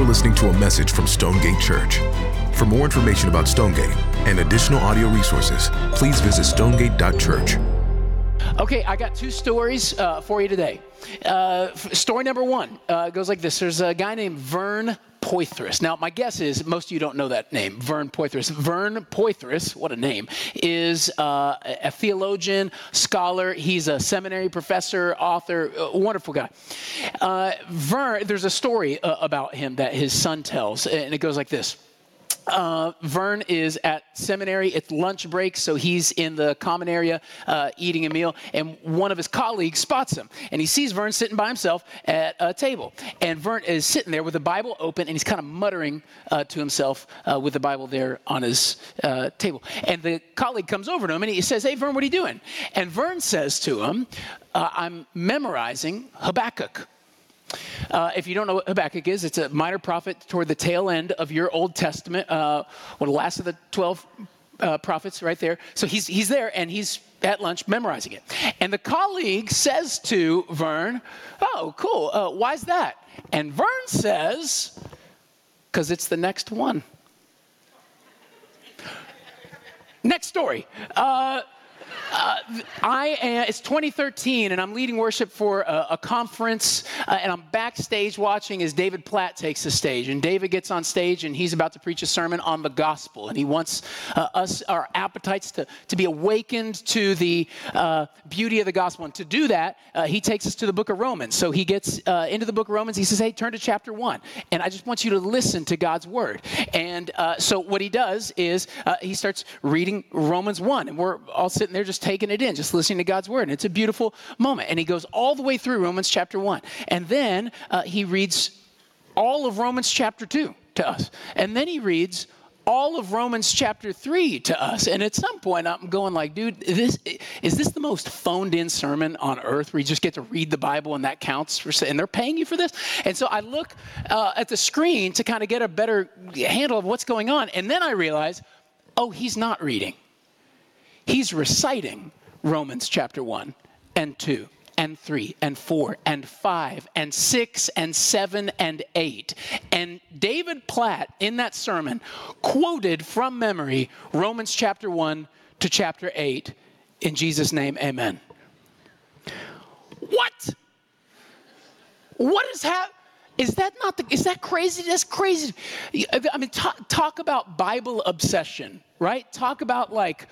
You're listening to a message from Stonegate Church. For more information about Stonegate and additional audio resources, please visit stonegate.church. Okay, I got two stories uh, for you today. Uh, story number one uh, goes like this There's a guy named Vern Poythress. Now, my guess is most of you don't know that name, Vern Poythress. Vern Poythress, what a name, is uh, a theologian, scholar. He's a seminary professor, author, a wonderful guy. Uh, Vern, there's a story uh, about him that his son tells, and it goes like this. Uh, Vern is at seminary. It's lunch break, so he's in the common area uh, eating a meal. And one of his colleagues spots him, and he sees Vern sitting by himself at a table. And Vern is sitting there with the Bible open, and he's kind of muttering uh, to himself uh, with the Bible there on his uh, table. And the colleague comes over to him, and he says, "Hey, Vern, what are you doing?" And Vern says to him, uh, "I'm memorizing Habakkuk." Uh, if you don't know what Habakkuk is, it's a minor prophet toward the tail end of your Old Testament, uh, one of the last of the 12 uh, prophets right there. So he's, he's there and he's at lunch memorizing it. And the colleague says to Vern, Oh, cool. Uh, why's that? And Vern says, Because it's the next one. Next story. Uh, uh, I am, it's 2013, and I'm leading worship for a, a conference, uh, and I'm backstage watching as David Platt takes the stage. And David gets on stage, and he's about to preach a sermon on the gospel, and he wants uh, us, our appetites, to, to be awakened to the uh, beauty of the gospel. And to do that, uh, he takes us to the book of Romans. So he gets uh, into the book of Romans. He says, "Hey, turn to chapter one," and I just want you to listen to God's word. And so what he does is he starts reading Romans one, and we're all sitting there just taking it in, just listening to God's word. And it's a beautiful moment. And he goes all the way through Romans chapter 1. And then uh, he reads all of Romans chapter 2 to us. And then he reads all of Romans chapter 3 to us. And at some point, I'm going like, dude, this, is this the most phoned in sermon on earth where you just get to read the Bible and that counts for, and they're paying you for this? And so I look uh, at the screen to kind of get a better handle of what's going on. And then I realize, oh, he's not reading. He's reciting Romans chapter 1 and 2 and 3 and 4 and 5 and 6 and 7 and 8. And David Platt in that sermon quoted from memory Romans chapter 1 to chapter 8. In Jesus' name, amen. What? What is happening? Is that not the, is that crazy? That's crazy. I mean, talk, talk about Bible obsession, right? Talk about like,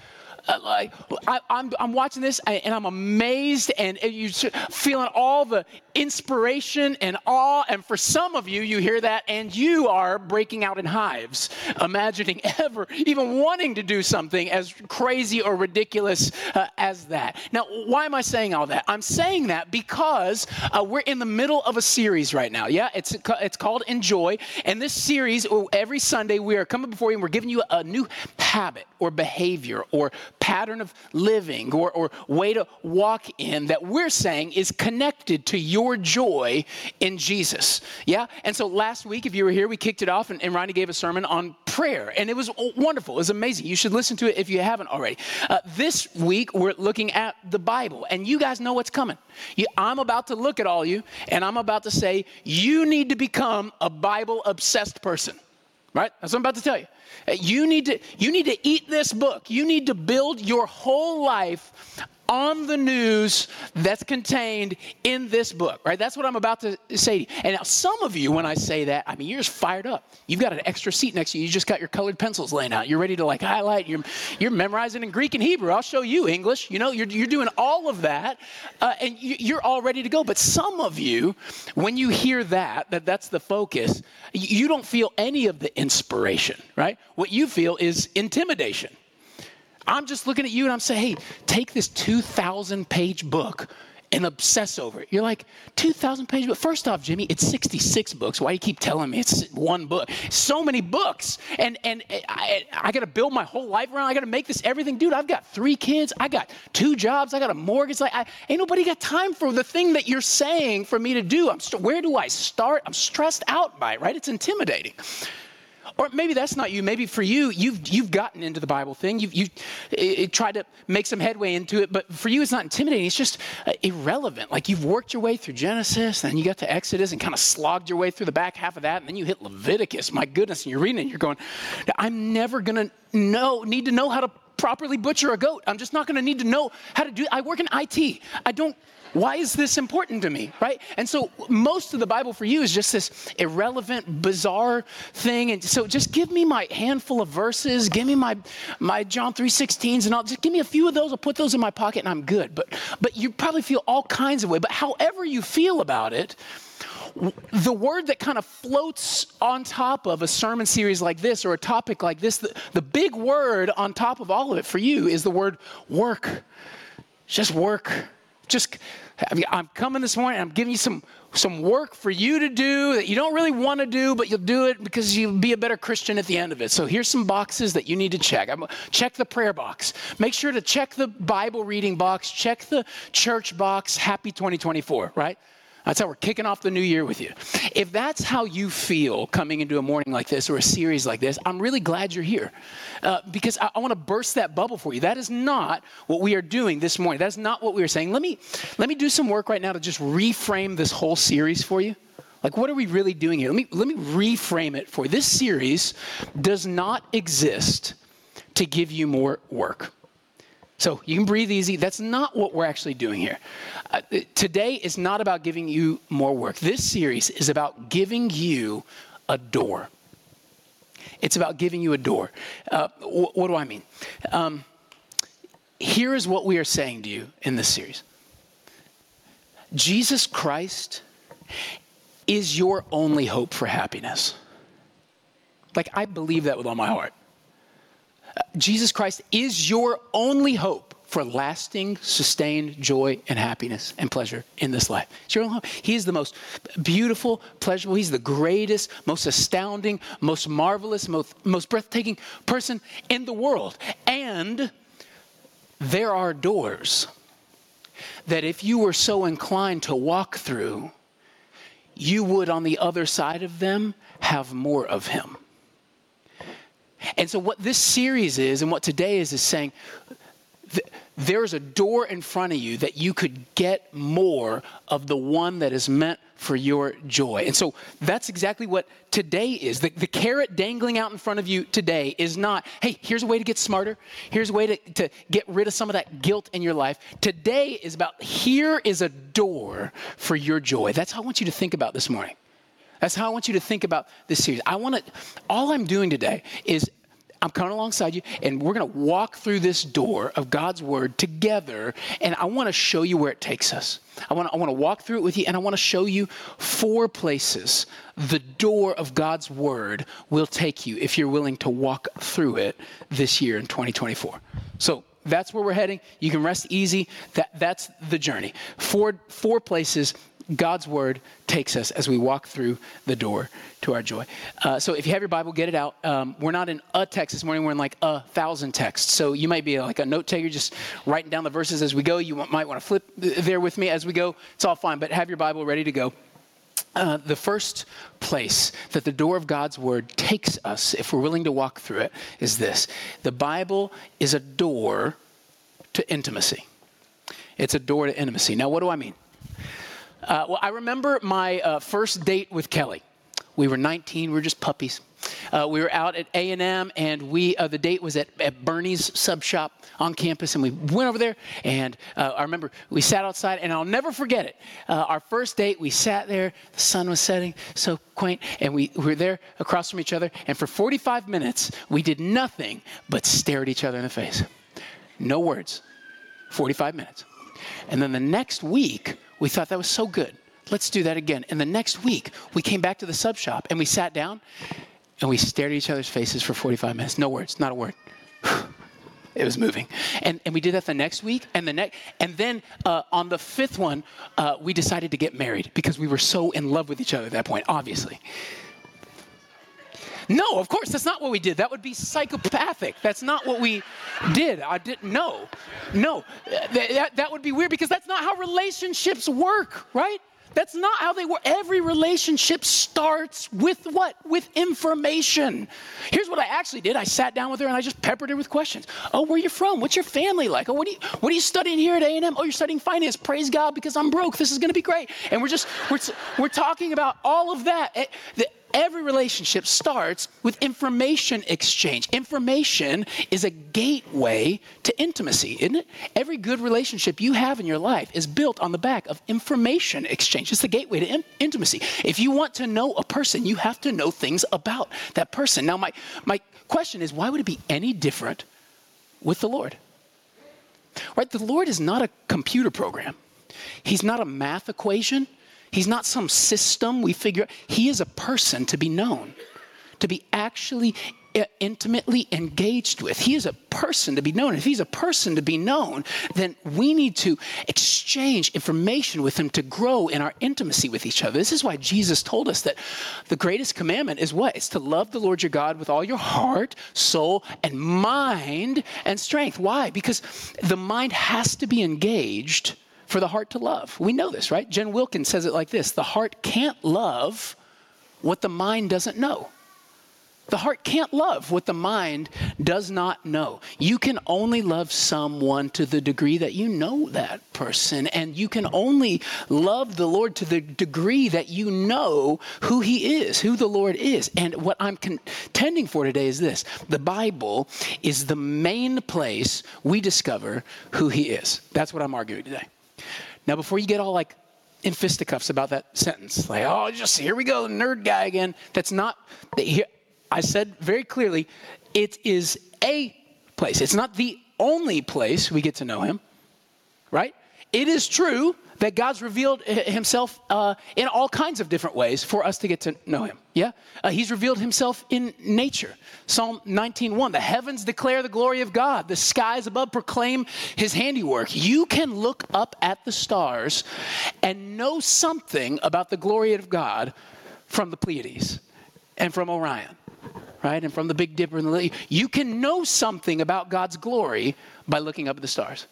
like I, am I'm, I'm watching this and I'm amazed and you're feeling all the inspiration and awe. And for some of you, you hear that and you are breaking out in hives, imagining ever even wanting to do something as crazy or ridiculous uh, as that. Now, why am I saying all that? I'm saying that because uh, we're in the middle of a series right now. Yeah, it's it's called Enjoy, and this series oh, every Sunday we are coming before you and we're giving you a new habit or behavior or pattern of living or, or way to walk in that we're saying is connected to your joy in Jesus. Yeah? And so last week, if you were here, we kicked it off and, and Ronnie gave a sermon on prayer. And it was wonderful. It was amazing. You should listen to it if you haven't already. Uh, this week, we're looking at the Bible. And you guys know what's coming. You, I'm about to look at all you and I'm about to say, you need to become a Bible obsessed person. Right? That's what I'm about to tell you. Uh, you need to, you need to eat this book. You need to build your whole life on the news that's contained in this book, right? That's what I'm about to say to you. And now, some of you, when I say that, I mean, you're just fired up. You've got an extra seat next to you. You just got your colored pencils laying out. You're ready to like highlight. You're, you're memorizing in Greek and Hebrew. I'll show you English. You know, you're, you're doing all of that, uh, and you're all ready to go. But some of you, when you hear that, that that's the focus, you don't feel any of the inspiration, right? What you feel is intimidation. I'm just looking at you and I'm saying, hey, take this 2,000 page book and obsess over it. You're like, 2,000 pages. But first off, Jimmy, it's 66 books. Why do you keep telling me it's one book? So many books. And, and I, I got to build my whole life around. I got to make this everything. Dude, I've got three kids. I got two jobs. I got a mortgage. Like, I, ain't nobody got time for the thing that you're saying for me to do. I'm st- where do I start? I'm stressed out by it, right? It's intimidating. Or maybe that's not you. Maybe for you, you've you've gotten into the Bible thing. You've you it, tried to make some headway into it, but for you, it's not intimidating. It's just uh, irrelevant. Like you've worked your way through Genesis, then you got to Exodus, and kind of slogged your way through the back half of that, and then you hit Leviticus. My goodness, and you're reading it, and you're going, I'm never gonna know need to know how to properly butcher a goat. I'm just not going to need to know how to do I work in IT. I don't why is this important to me, right? And so most of the Bible for you is just this irrelevant, bizarre thing. And so just give me my handful of verses, give me my my John 3:16s and I'll just give me a few of those, I'll put those in my pocket and I'm good. But but you probably feel all kinds of way. But however you feel about it, the word that kind of floats on top of a sermon series like this or a topic like this, the, the big word on top of all of it for you is the word work. Just work. Just, I'm coming this morning, I'm giving you some, some work for you to do that you don't really want to do, but you'll do it because you'll be a better Christian at the end of it. So here's some boxes that you need to check. Check the prayer box. Make sure to check the Bible reading box. Check the church box. Happy 2024, right? That's how we're kicking off the new year with you. If that's how you feel coming into a morning like this or a series like this, I'm really glad you're here uh, because I, I want to burst that bubble for you. That is not what we are doing this morning. That's not what we are saying. Let me let me do some work right now to just reframe this whole series for you. Like, what are we really doing here? Let me let me reframe it for you. This series does not exist to give you more work. So you can breathe easy. That's not what we're actually doing here. Uh, today is not about giving you more work. This series is about giving you a door. It's about giving you a door. Uh, wh- what do I mean? Um, here is what we are saying to you in this series Jesus Christ is your only hope for happiness. Like, I believe that with all my heart. Jesus Christ is your only hope for lasting, sustained joy and happiness and pleasure in this life. It's your. He is the most beautiful, pleasurable, he's the greatest, most astounding, most marvelous, most, most breathtaking person in the world. And there are doors that if you were so inclined to walk through, you would on the other side of them have more of him. And so, what this series is, and what today is, is saying th- there's a door in front of you that you could get more of the one that is meant for your joy. And so, that's exactly what today is. The, the carrot dangling out in front of you today is not, hey, here's a way to get smarter, here's a way to, to get rid of some of that guilt in your life. Today is about, here is a door for your joy. That's how I want you to think about this morning. That's how I want you to think about this series. I want to, all I'm doing today is I'm coming alongside you, and we're going to walk through this door of God's Word together, and I want to show you where it takes us. I want, to, I want to walk through it with you, and I want to show you four places the door of God's Word will take you if you're willing to walk through it this year in 2024. So that's where we're heading. You can rest easy. That, that's the journey. Four, four places God's word takes us as we walk through the door to our joy. Uh, so if you have your Bible, get it out. Um, we're not in a text this morning, we're in like a thousand texts. So you might be like a note taker, just writing down the verses as we go. You might want to flip there with me as we go. It's all fine, but have your Bible ready to go. Uh, the first place that the door of God's word takes us, if we're willing to walk through it, is this the Bible is a door to intimacy. It's a door to intimacy. Now, what do I mean? Uh, well, I remember my uh, first date with Kelly. We were 19, we were just puppies. Uh, we were out at A&M, and we uh, the date was at, at Bernie's sub shop on campus, and we went over there. And uh, I remember we sat outside, and I'll never forget it. Uh, our first date, we sat there. The sun was setting, so quaint, and we, we were there across from each other. And for 45 minutes, we did nothing but stare at each other in the face. No words. 45 minutes. And then the next week, we thought that was so good. Let's do that again. And the next week, we came back to the sub shop and we sat down and we stared at each other's faces for 45 minutes. No words, not a word. it was moving. And, and we did that the next week and the next. And then uh, on the fifth one, uh, we decided to get married because we were so in love with each other at that point, obviously. No, of course, that's not what we did. That would be psychopathic. That's not what we did. I didn't know. No, that, that, that would be weird because that's not how relationships work, right? That's not how they work. Every relationship starts with what? With information. Here's what I actually did. I sat down with her and I just peppered her with questions. Oh, where you from? What's your family like? Oh, what are you what are you studying here at A&M? Oh, you're studying finance. Praise God because I'm broke. This is going to be great. And we're just we're we're talking about all of that. Eh, Every relationship starts with information exchange. Information is a gateway to intimacy, isn't it? Every good relationship you have in your life is built on the back of information exchange. It's the gateway to in- intimacy. If you want to know a person, you have to know things about that person. Now, my, my question is why would it be any different with the Lord? Right? The Lord is not a computer program. He's not a math equation. He's not some system we figure out. He is a person to be known, to be actually uh, intimately engaged with. He is a person to be known. If he's a person to be known, then we need to exchange information with him to grow in our intimacy with each other. This is why Jesus told us that the greatest commandment is what? It's to love the Lord your God with all your heart, soul, and mind and strength. Why? Because the mind has to be engaged for the heart to love. We know this, right? Jen Wilkins says it like this The heart can't love what the mind doesn't know. The heart can't love what the mind does not know. You can only love someone to the degree that you know that person. And you can only love the Lord to the degree that you know who He is, who the Lord is. And what I'm contending for today is this the Bible is the main place we discover who He is. That's what I'm arguing today. Now, before you get all like in fisticuffs about that sentence, like, oh, just here we go, nerd guy again. That's not, I said very clearly, it is a place. It's not the only place we get to know him, right? It is true that God's revealed himself uh, in all kinds of different ways for us to get to know him. Yeah? Uh, he's revealed himself in nature. Psalm 19:1, the heavens declare the glory of God, the skies above proclaim his handiwork. You can look up at the stars and know something about the glory of God from the Pleiades and from Orion. Right? And from the Big Dipper and the you can know something about God's glory by looking up at the stars.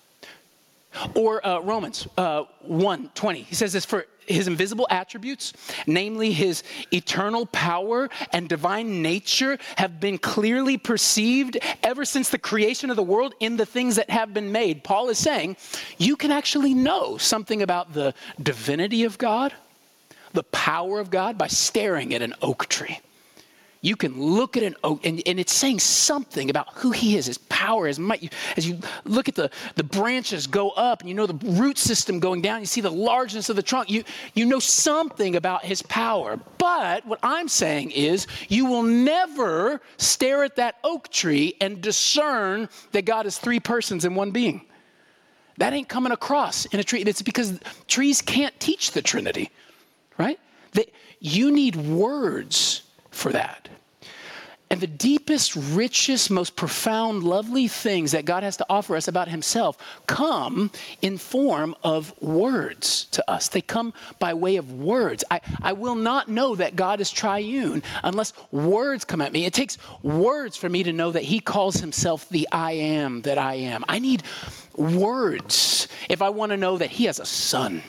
Or uh, Romans uh, 1 20. He says this for his invisible attributes, namely his eternal power and divine nature, have been clearly perceived ever since the creation of the world in the things that have been made. Paul is saying you can actually know something about the divinity of God, the power of God, by staring at an oak tree. You can look at an oak, and, and it's saying something about who he is, his power, his might. As you look at the, the branches go up, and you know the root system going down, you see the largeness of the trunk, you, you know something about his power. But what I'm saying is, you will never stare at that oak tree and discern that God is three persons in one being. That ain't coming across in a tree. It's because trees can't teach the Trinity, right? That you need words for that. And the deepest, richest, most profound, lovely things that God has to offer us about Himself come in form of words to us. They come by way of words. I, I will not know that God is triune unless words come at me. It takes words for me to know that He calls Himself the I am that I am. I need words if I want to know that He has a son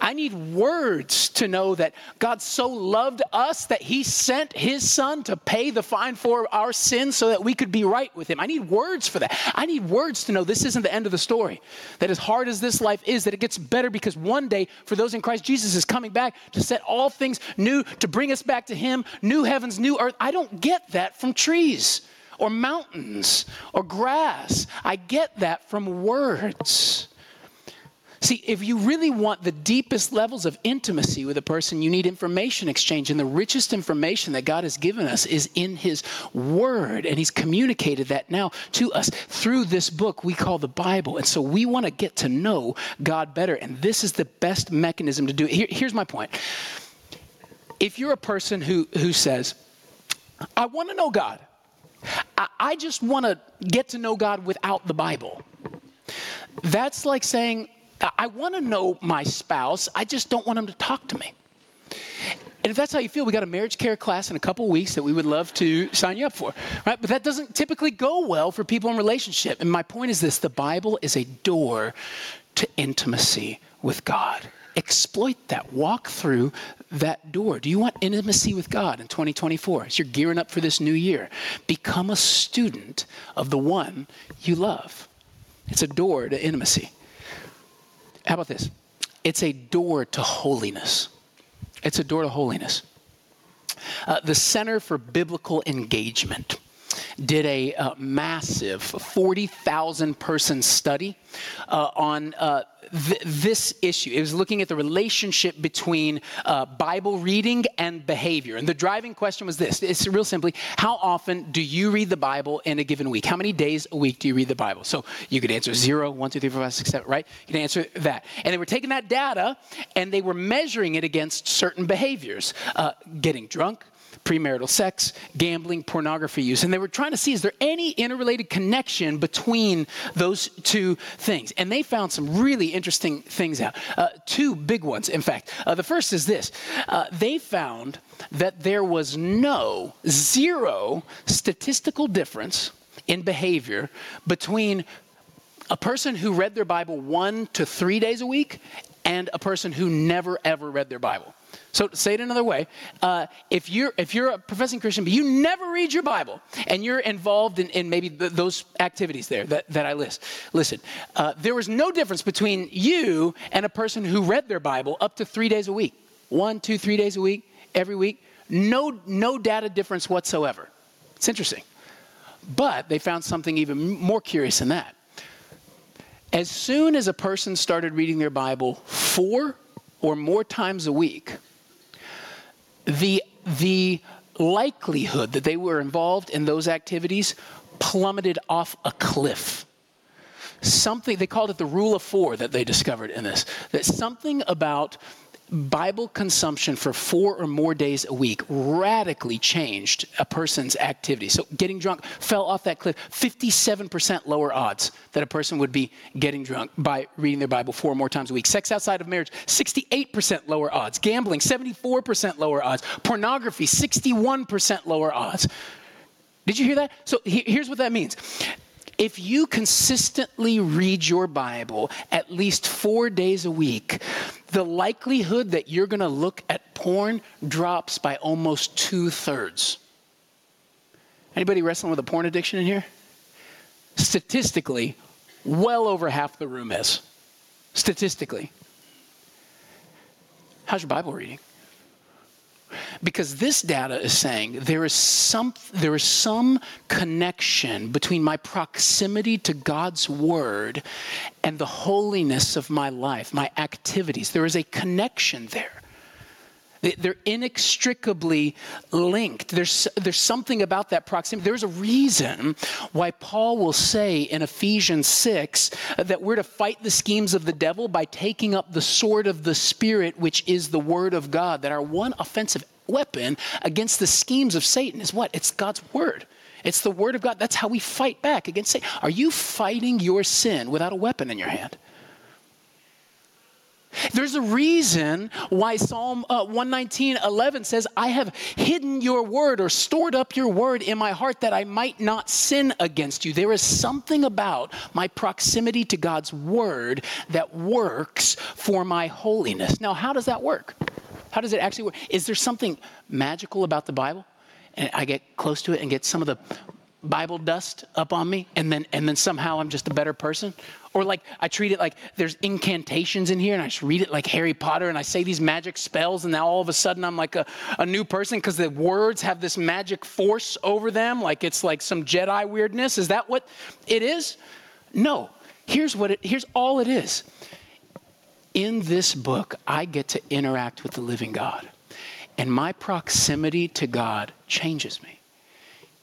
I need words to know that God so loved us that he sent his son to pay the fine for our sins so that we could be right with him. I need words for that. I need words to know this isn't the end of the story. That as hard as this life is, that it gets better because one day, for those in Christ, Jesus is coming back to set all things new, to bring us back to him, new heavens, new earth. I don't get that from trees or mountains or grass. I get that from words. See, if you really want the deepest levels of intimacy with a person, you need information exchange. And the richest information that God has given us is in His Word. And He's communicated that now to us through this book we call the Bible. And so we want to get to know God better. And this is the best mechanism to do it. Here, here's my point. If you're a person who, who says, I want to know God, I, I just want to get to know God without the Bible. That's like saying, I want to know my spouse, I just don't want him to talk to me. And if that's how you feel, we got a marriage care class in a couple weeks that we would love to sign you up for, right? But that doesn't typically go well for people in relationship. And my point is this: the Bible is a door to intimacy with God. Exploit that. Walk through that door. Do you want intimacy with God in 2024 as you're gearing up for this new year? Become a student of the one you love. It's a door to intimacy. How about this? It's a door to holiness. It's a door to holiness. Uh, the Center for Biblical Engagement did a uh, massive 40,000 person study uh, on uh, th- this issue. It was looking at the relationship between uh, Bible reading and behavior. And the driving question was this it's real simply how often do you read the Bible in a given week? How many days a week do you read the Bible? So you could answer zero, one, two, three, four, five, six, seven, right? You can answer that. And they were taking that data and they were measuring it against certain behaviors uh, getting drunk premarital sex, gambling, pornography use. And they were trying to see is there any interrelated connection between those two things? And they found some really interesting things out. Uh, two big ones, in fact. Uh, the first is this uh, they found that there was no, zero statistical difference in behavior between a person who read their Bible one to three days a week and a person who never ever read their Bible. So say it another way: uh, if you're if you're a professing Christian, but you never read your Bible, and you're involved in, in maybe the, those activities there that, that I list, listen, uh, there was no difference between you and a person who read their Bible up to three days a week, one, two, three days a week, every week. No no data difference whatsoever. It's interesting, but they found something even more curious than that. As soon as a person started reading their Bible four or more times a week, the, the likelihood that they were involved in those activities plummeted off a cliff. Something, they called it the rule of four that they discovered in this, that something about Bible consumption for four or more days a week radically changed a person's activity. So, getting drunk fell off that cliff. 57% lower odds that a person would be getting drunk by reading their Bible four or more times a week. Sex outside of marriage, 68% lower odds. Gambling, 74% lower odds. Pornography, 61% lower odds. Did you hear that? So, here's what that means if you consistently read your Bible at least four days a week, the likelihood that you're going to look at porn drops by almost two thirds. Anybody wrestling with a porn addiction in here? Statistically, well over half the room is. Statistically. How's your Bible reading? Because this data is saying there is some, there is some connection between my proximity to God's word and the holiness of my life, my activities. There is a connection there. They're inextricably linked. There's, there's something about that proximity. There's a reason why Paul will say in Ephesians 6 that we're to fight the schemes of the devil by taking up the sword of the Spirit, which is the Word of God. That our one offensive weapon against the schemes of Satan is what? It's God's Word. It's the Word of God. That's how we fight back against Satan. Are you fighting your sin without a weapon in your hand? There's a reason why Psalm uh, 119, 11 says, I have hidden your word or stored up your word in my heart that I might not sin against you. There is something about my proximity to God's word that works for my holiness. Now, how does that work? How does it actually work? Is there something magical about the Bible? And I get close to it and get some of the Bible dust up on me, and then and then somehow I'm just a better person? Or like I treat it like there's incantations in here, and I just read it like Harry Potter, and I say these magic spells, and now all of a sudden I'm like a, a new person because the words have this magic force over them, like it's like some Jedi weirdness. Is that what it is? No. Here's what it here's all it is. In this book, I get to interact with the living God. And my proximity to God changes me.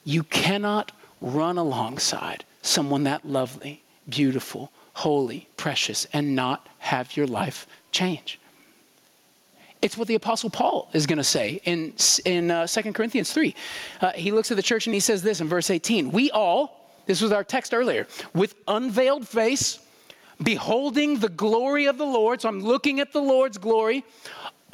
You cannot run alongside someone that lovely, beautiful, holy, precious, and not have your life change. It's what the Apostle Paul is going to say in, in uh, 2 Corinthians 3. Uh, he looks at the church and he says this in verse 18 We all, this was our text earlier, with unveiled face, beholding the glory of the Lord, so I'm looking at the Lord's glory,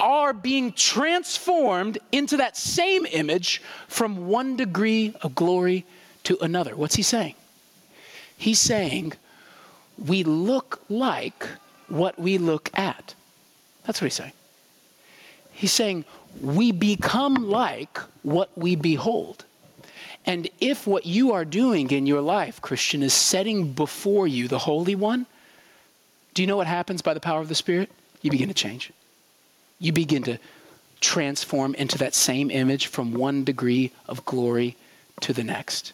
are being transformed into that same image from one degree of glory to another. What's he saying? He's saying we look like what we look at. That's what he's saying. He's saying, we become like what we behold. And if what you are doing in your life, Christian, is setting before you the Holy One, do you know what happens by the power of the Spirit? You begin to change. You begin to transform into that same image from one degree of glory to the next.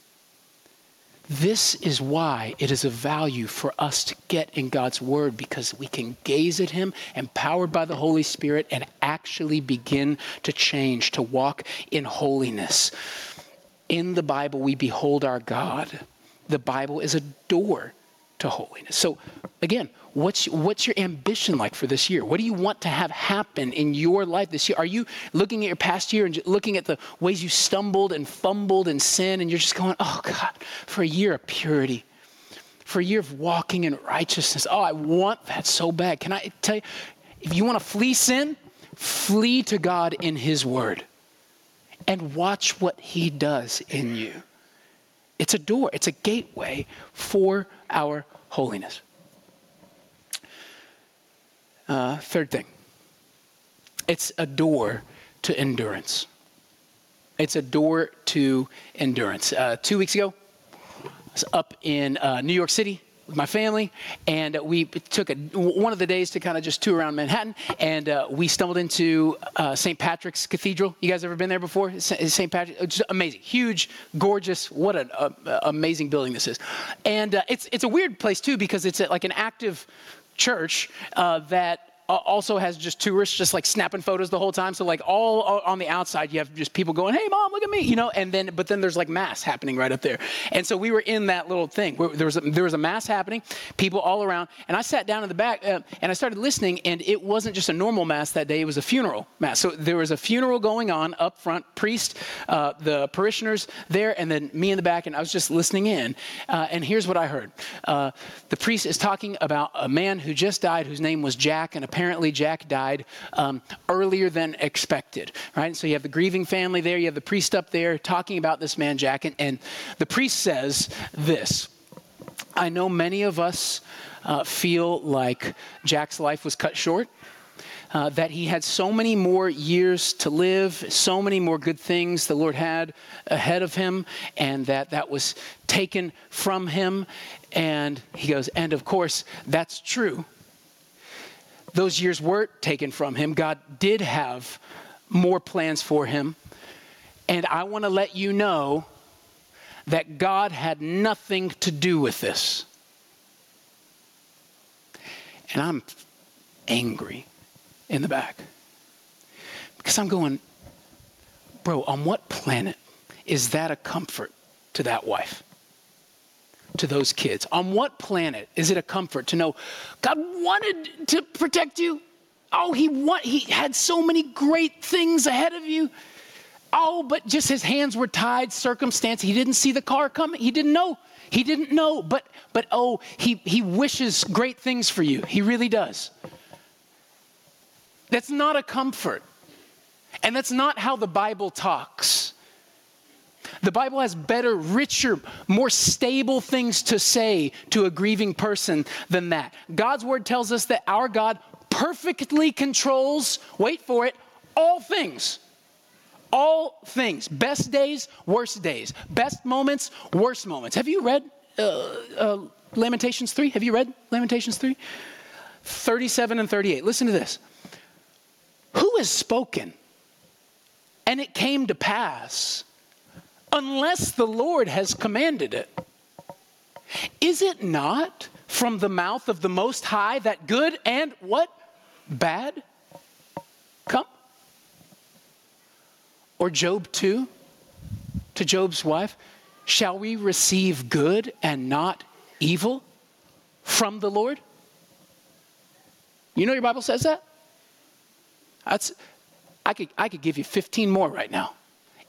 This is why it is of value for us to get in God's Word because we can gaze at Him, empowered by the Holy Spirit, and actually begin to change, to walk in holiness. In the Bible, we behold our God. The Bible is a door to holiness. So, again, what's, what's your ambition like for this year? What do you want to have happen in your life this year? Are you looking at your past year and looking at the ways you stumbled and fumbled in sin and you're just going, oh God, for a year of purity, for a year of walking in righteousness? Oh, I want that so bad. Can I tell you, if you want to flee sin, flee to God in His Word and watch what He does in you. It's a door, it's a gateway for our holiness. Uh, third thing, it's a door to endurance. It's a door to endurance. Uh, two weeks ago, I was up in uh, New York City with my family, and we took a, one of the days to kind of just tour around Manhattan, and uh, we stumbled into uh, St. Patrick's Cathedral. You guys ever been there before? St. Patrick, just amazing, huge, gorgeous. What an uh, amazing building this is, and uh, it's it's a weird place too because it's like an active church uh, that also has just tourists just like snapping photos the whole time. So like all on the outside, you have just people going, "Hey, mom, look at me," you know. And then, but then there's like mass happening right up there. And so we were in that little thing. There was a, there was a mass happening, people all around. And I sat down in the back uh, and I started listening. And it wasn't just a normal mass that day; it was a funeral mass. So there was a funeral going on up front, priest, uh, the parishioners there, and then me in the back. And I was just listening in. Uh, and here's what I heard: uh, the priest is talking about a man who just died, whose name was Jack, and apparently apparently Jack died um, earlier than expected, right? So you have the grieving family there, you have the priest up there talking about this man, Jack, and, and the priest says this I know many of us uh, feel like Jack's life was cut short. Uh, that he had so many more years to live, so many more good things the Lord had ahead of him, and that that was taken from him. And he goes, and of course, that's true those years weren't taken from him. God did have more plans for him. And I want to let you know that God had nothing to do with this. And I'm angry in the back because I'm going, bro, on what planet is that a comfort to that wife? To those kids? On what planet is it a comfort to know God wanted to protect you? Oh, he want, he had so many great things ahead of you. Oh, but just his hands were tied, circumstance. He didn't see the car coming. He didn't know. He didn't know. But but oh, he he wishes great things for you. He really does. That's not a comfort. And that's not how the Bible talks. The Bible has better, richer, more stable things to say to a grieving person than that. God's word tells us that our God perfectly controls, wait for it, all things. All things. Best days, worst days. Best moments, worst moments. Have you read uh, uh, Lamentations 3? Have you read Lamentations 3? 37 and 38. Listen to this. Who has spoken? And it came to pass unless the Lord has commanded it. Is it not from the mouth of the Most High that good and what? Bad come? Or Job 2 to Job's wife, shall we receive good and not evil from the Lord? You know your Bible says that? That's, I, could, I could give you 15 more right now.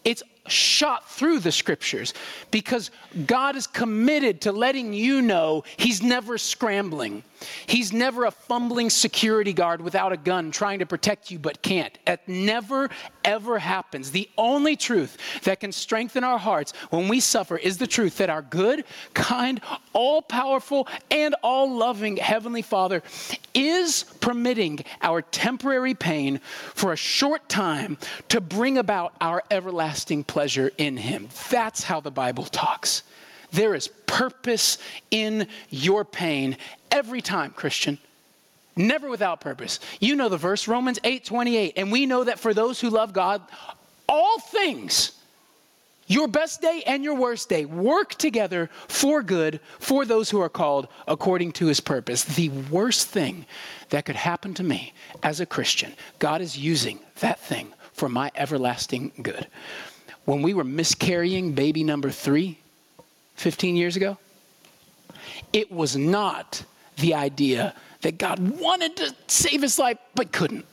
It's shot through the scriptures because God is committed to letting you know He's never scrambling. He's never a fumbling security guard without a gun trying to protect you but can't. It never, ever happens. The only truth that can strengthen our hearts when we suffer is the truth that our good, kind, all powerful, and all loving Heavenly Father is permitting our temporary pain for a short time to bring about our everlasting pleasure in Him. That's how the Bible talks. There is purpose in your pain every time, Christian. Never without purpose. You know the verse, Romans 8 28. And we know that for those who love God, all things, your best day and your worst day, work together for good for those who are called according to his purpose. The worst thing that could happen to me as a Christian, God is using that thing for my everlasting good. When we were miscarrying baby number three, 15 years ago? It was not the idea that God wanted to save his life but couldn't.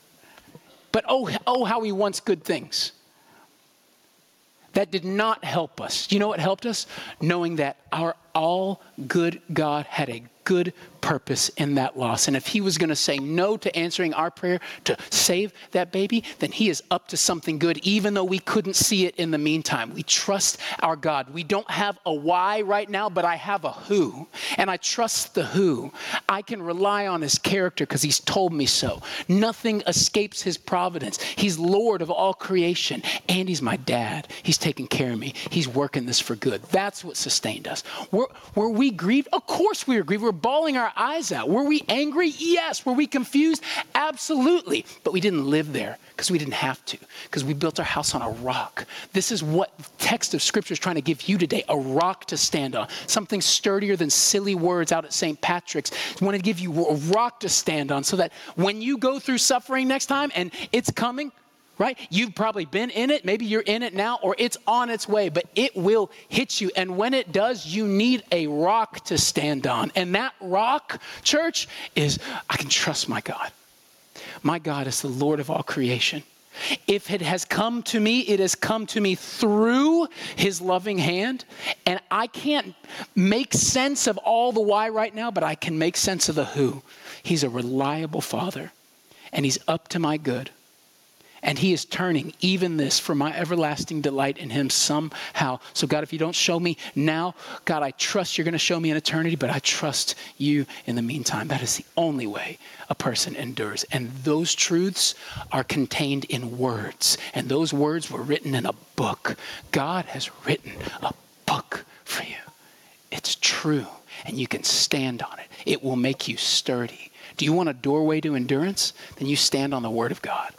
But oh, oh, how he wants good things. That did not help us. You know what helped us? Knowing that our all good God had a good purpose in that loss. And if he was going to say no to answering our prayer to save that baby, then he is up to something good, even though we couldn't see it in the meantime. We trust our God. We don't have a why right now, but I have a who. And I trust the who. I can rely on his character because he's told me so. Nothing escapes his providence. He's Lord of all creation. And he's my dad. He's taking care of me. He's working this for good. That's what sustained us. Were, were we grieved? Of course we were grieved. We were bawling our eyes out. Were we angry? Yes. Were we confused? Absolutely. But we didn't live there because we didn't have to, because we built our house on a rock. This is what the text of Scripture is trying to give you today a rock to stand on, something sturdier than silly words out at St. Patrick's. I want to give you a rock to stand on so that when you go through suffering next time and it's coming, right? You've probably been in it. Maybe you're in it now, or it's on its way, but it will hit you. And when it does, you need a rock to stand on. And that rock, church, is I can trust my God. My God is the Lord of all creation. If it has come to me, it has come to me through his loving hand. And I can't make sense of all the why right now, but I can make sense of the who. He's a reliable father, and he's up to my good. And he is turning even this for my everlasting delight in him somehow. So, God, if you don't show me now, God, I trust you're going to show me in eternity, but I trust you in the meantime. That is the only way a person endures. And those truths are contained in words. And those words were written in a book. God has written a book for you. It's true, and you can stand on it. It will make you sturdy. Do you want a doorway to endurance? Then you stand on the Word of God.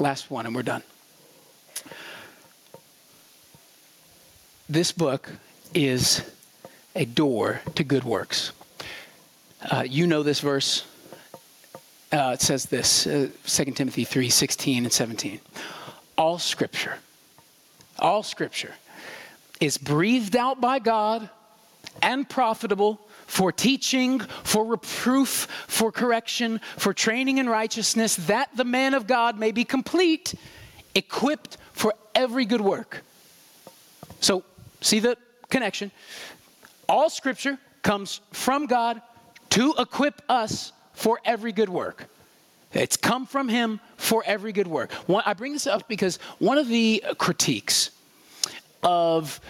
Last one, and we're done. This book is a door to good works. Uh, you know this verse. Uh, it says this uh, 2 Timothy 3 16 and 17. All scripture, all scripture is breathed out by God and profitable for teaching, for reproof, for correction, for training in righteousness, that the man of God may be complete, equipped for every good work. So, see the connection? All scripture comes from God to equip us for every good work. It's come from Him for every good work. I bring this up because one of the critiques of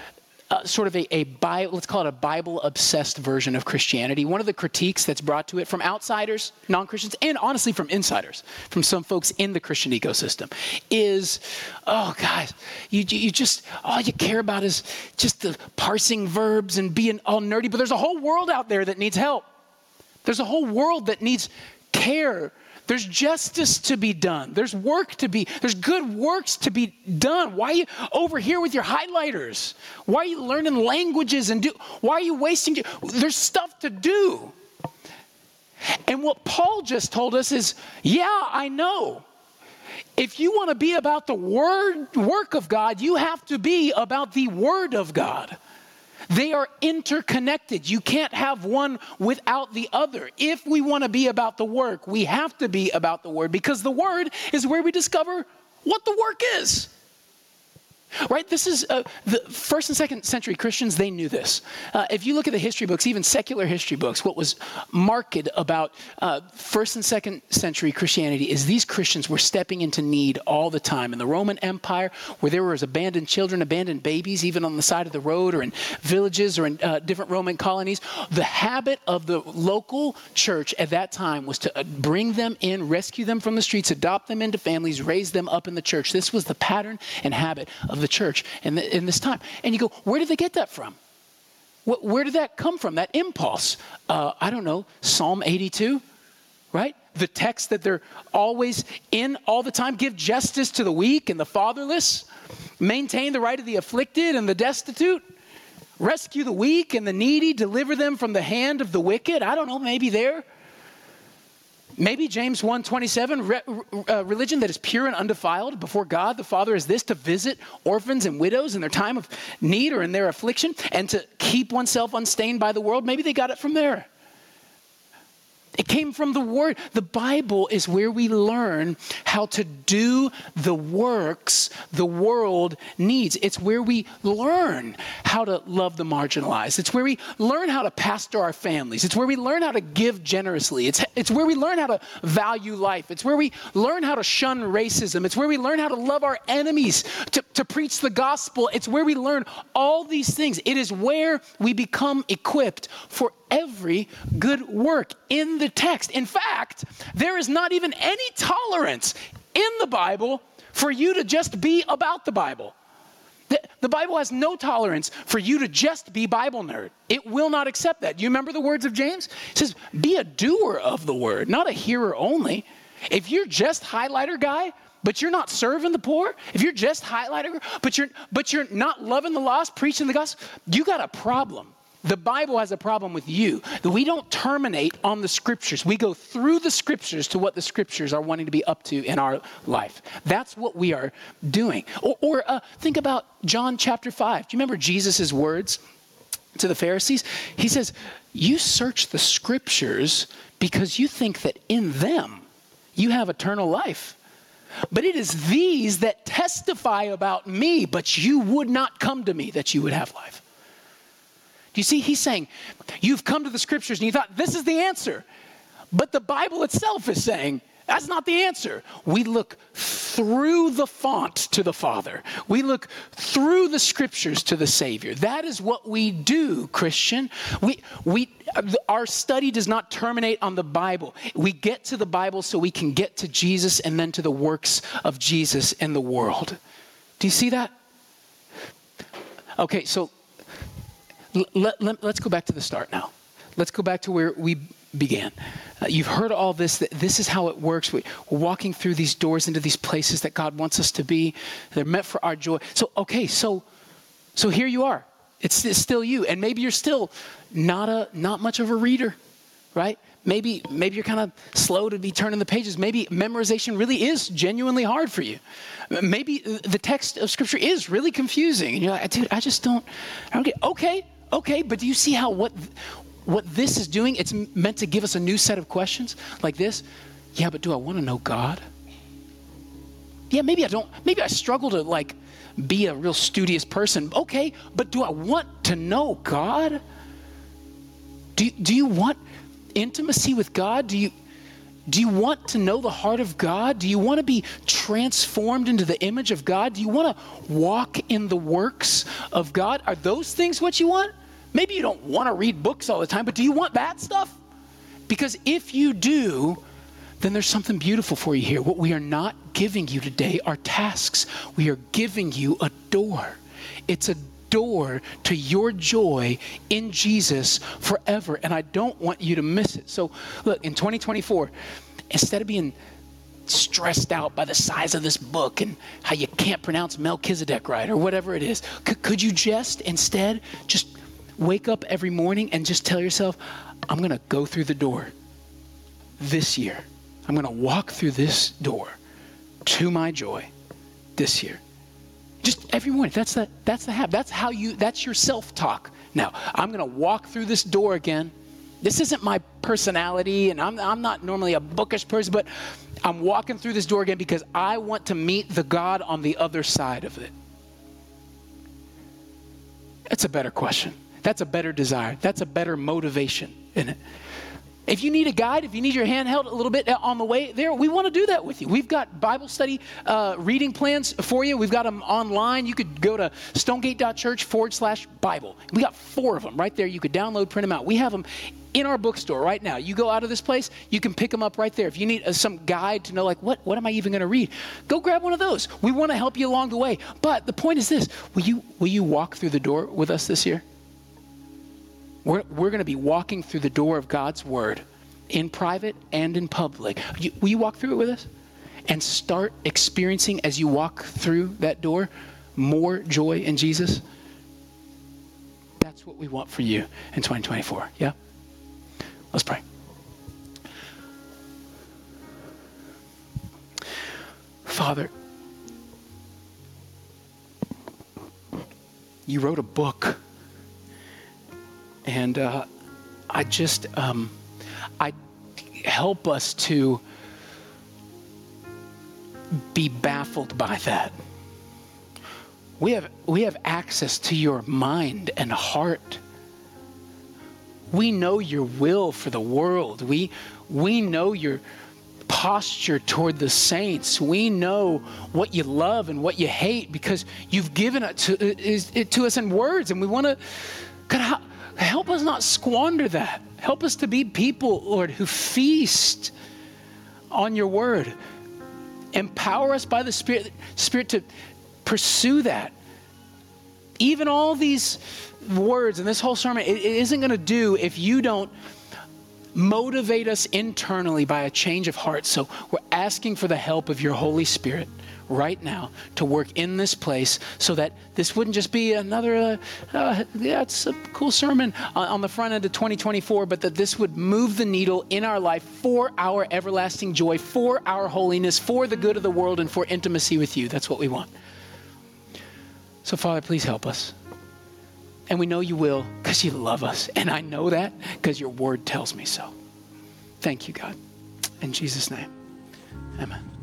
uh, sort of a, a Bible, let's call it a Bible obsessed version of Christianity. One of the critiques that's brought to it from outsiders, non Christians, and honestly from insiders, from some folks in the Christian ecosystem, is oh, guys, you, you just, all you care about is just the parsing verbs and being all nerdy, but there's a whole world out there that needs help. There's a whole world that needs care there's justice to be done. There's work to be, there's good works to be done. Why are you over here with your highlighters? Why are you learning languages and do why are you wasting there's stuff to do. And what Paul just told us is, yeah, I know. If you want to be about the word work of God, you have to be about the word of God. They are interconnected. You can't have one without the other. If we want to be about the work, we have to be about the word because the word is where we discover what the work is. Right? This is uh, the first and second century Christians, they knew this. Uh, if you look at the history books, even secular history books, what was marked about uh, first and second century Christianity is these Christians were stepping into need all the time. In the Roman Empire, where there was abandoned children, abandoned babies, even on the side of the road or in villages or in uh, different Roman colonies, the habit of the local church at that time was to uh, bring them in, rescue them from the streets, adopt them into families, raise them up in the church. This was the pattern and habit of the church in, the, in this time. And you go, where did they get that from? Where did that come from, that impulse? Uh, I don't know, Psalm 82, right? The text that they're always in all the time give justice to the weak and the fatherless, maintain the right of the afflicted and the destitute, rescue the weak and the needy, deliver them from the hand of the wicked. I don't know, maybe there. Maybe James 1:27, re, uh, religion that is pure and undefiled before God the Father is this to visit orphans and widows in their time of need or in their affliction and to keep oneself unstained by the world. Maybe they got it from there. It came from the Word. The Bible is where we learn how to do the works the world needs. It's where we learn how to love the marginalized. It's where we learn how to pastor our families. It's where we learn how to give generously. It's, it's where we learn how to value life. It's where we learn how to shun racism. It's where we learn how to love our enemies, to, to preach the gospel. It's where we learn all these things. It is where we become equipped for every good work in the text. In fact, there is not even any tolerance in the Bible for you to just be about the Bible. The, Bible has no tolerance for you to just be Bible nerd. It will not accept that. Do you remember the words of James? It says, be a doer of the word, not a hearer only. If you're just highlighter guy, but you're not serving the poor, if you're just highlighter, but you're but you're not loving the lost, preaching the gospel, you got a problem. The Bible has a problem with you we don't terminate on the scriptures. We go through the scriptures to what the scriptures are wanting to be up to in our life. That's what we are doing. Or, or uh, think about John chapter 5. Do you remember Jesus' words to the Pharisees? He says, You search the scriptures because you think that in them you have eternal life. But it is these that testify about me, but you would not come to me that you would have life. Do you see? He's saying, You've come to the scriptures and you thought this is the answer. But the Bible itself is saying, that's not the answer. We look through the font to the Father. We look through the scriptures to the Savior. That is what we do, Christian. We, we, our study does not terminate on the Bible. We get to the Bible so we can get to Jesus and then to the works of Jesus in the world. Do you see that? Okay, so let, let, let's go back to the start now. Let's go back to where we began. Uh, you've heard all this, that this is how it works. We, are walking through these doors into these places that God wants us to be. They're meant for our joy. So, okay, so, so here you are. It's, it's still you. And maybe you're still not, a, not much of a reader, right? Maybe, maybe you're kind of slow to be turning the pages. Maybe memorization really is genuinely hard for you. Maybe the text of Scripture is really confusing. And you're like, dude, I just don't, I don't get, okay, Okay, but do you see how what what this is doing? It's meant to give us a new set of questions like this. Yeah, but do I want to know God? Yeah, maybe I don't. Maybe I struggle to like be a real studious person. Okay, but do I want to know God? Do, do you want intimacy with God? Do you do you want to know the heart of God? Do you want to be transformed into the image of God? Do you want to walk in the works of God? Are those things what you want? Maybe you don't want to read books all the time, but do you want that stuff? Because if you do, then there's something beautiful for you here. What we are not giving you today are tasks. We are giving you a door. It's a door to your joy in Jesus forever. And I don't want you to miss it. So, look, in 2024, instead of being stressed out by the size of this book and how you can't pronounce Melchizedek right or whatever it is, could, could you just instead just wake up every morning and just tell yourself, I'm going to go through the door this year. I'm going to walk through this door to my joy this year. Just every morning. That's the, that's the habit. That's how you, that's your self talk. Now, I'm going to walk through this door again. This isn't my personality, and I'm, I'm not normally a bookish person, but I'm walking through this door again because I want to meet the God on the other side of it? That's a better question. That's a better desire. That's a better motivation in it. If you need a guide, if you need your hand held a little bit on the way there, we want to do that with you. We've got Bible study uh, reading plans for you. We've got them online. You could go to stonegate.church forward slash Bible. We got four of them right there. You could download, print them out. We have them in our bookstore right now. You go out of this place, you can pick them up right there. If you need uh, some guide to know, like, what, what am I even going to read? Go grab one of those. We want to help you along the way. But the point is this will you, will you walk through the door with us this year? We're, we're going to be walking through the door of God's Word in private and in public. You, will you walk through it with us? And start experiencing as you walk through that door more joy in Jesus? That's what we want for you in 2024. Yeah? Let's pray. Father, you wrote a book and uh, I just, um, I help us to be baffled by that. We have, we have access to your mind and heart. We know your will for the world. We, we know your posture toward the saints. We know what you love and what you hate because you've given it to, it to us in words. And we want to, God, how, Help us not squander that. Help us to be people, Lord, who feast on your word. Empower us by the Spirit, Spirit to pursue that. Even all these words and this whole sermon, it, it isn't going to do if you don't motivate us internally by a change of heart. So we're asking for the help of your Holy Spirit right now to work in this place so that this wouldn't just be another, uh, uh, yeah, it's a cool sermon on the front end of 2024, but that this would move the needle in our life for our everlasting joy, for our holiness, for the good of the world, and for intimacy with you. That's what we want. So, Father, please help us. And we know you will because you love us. And I know that because your word tells me so. Thank you, God. In Jesus' name, amen.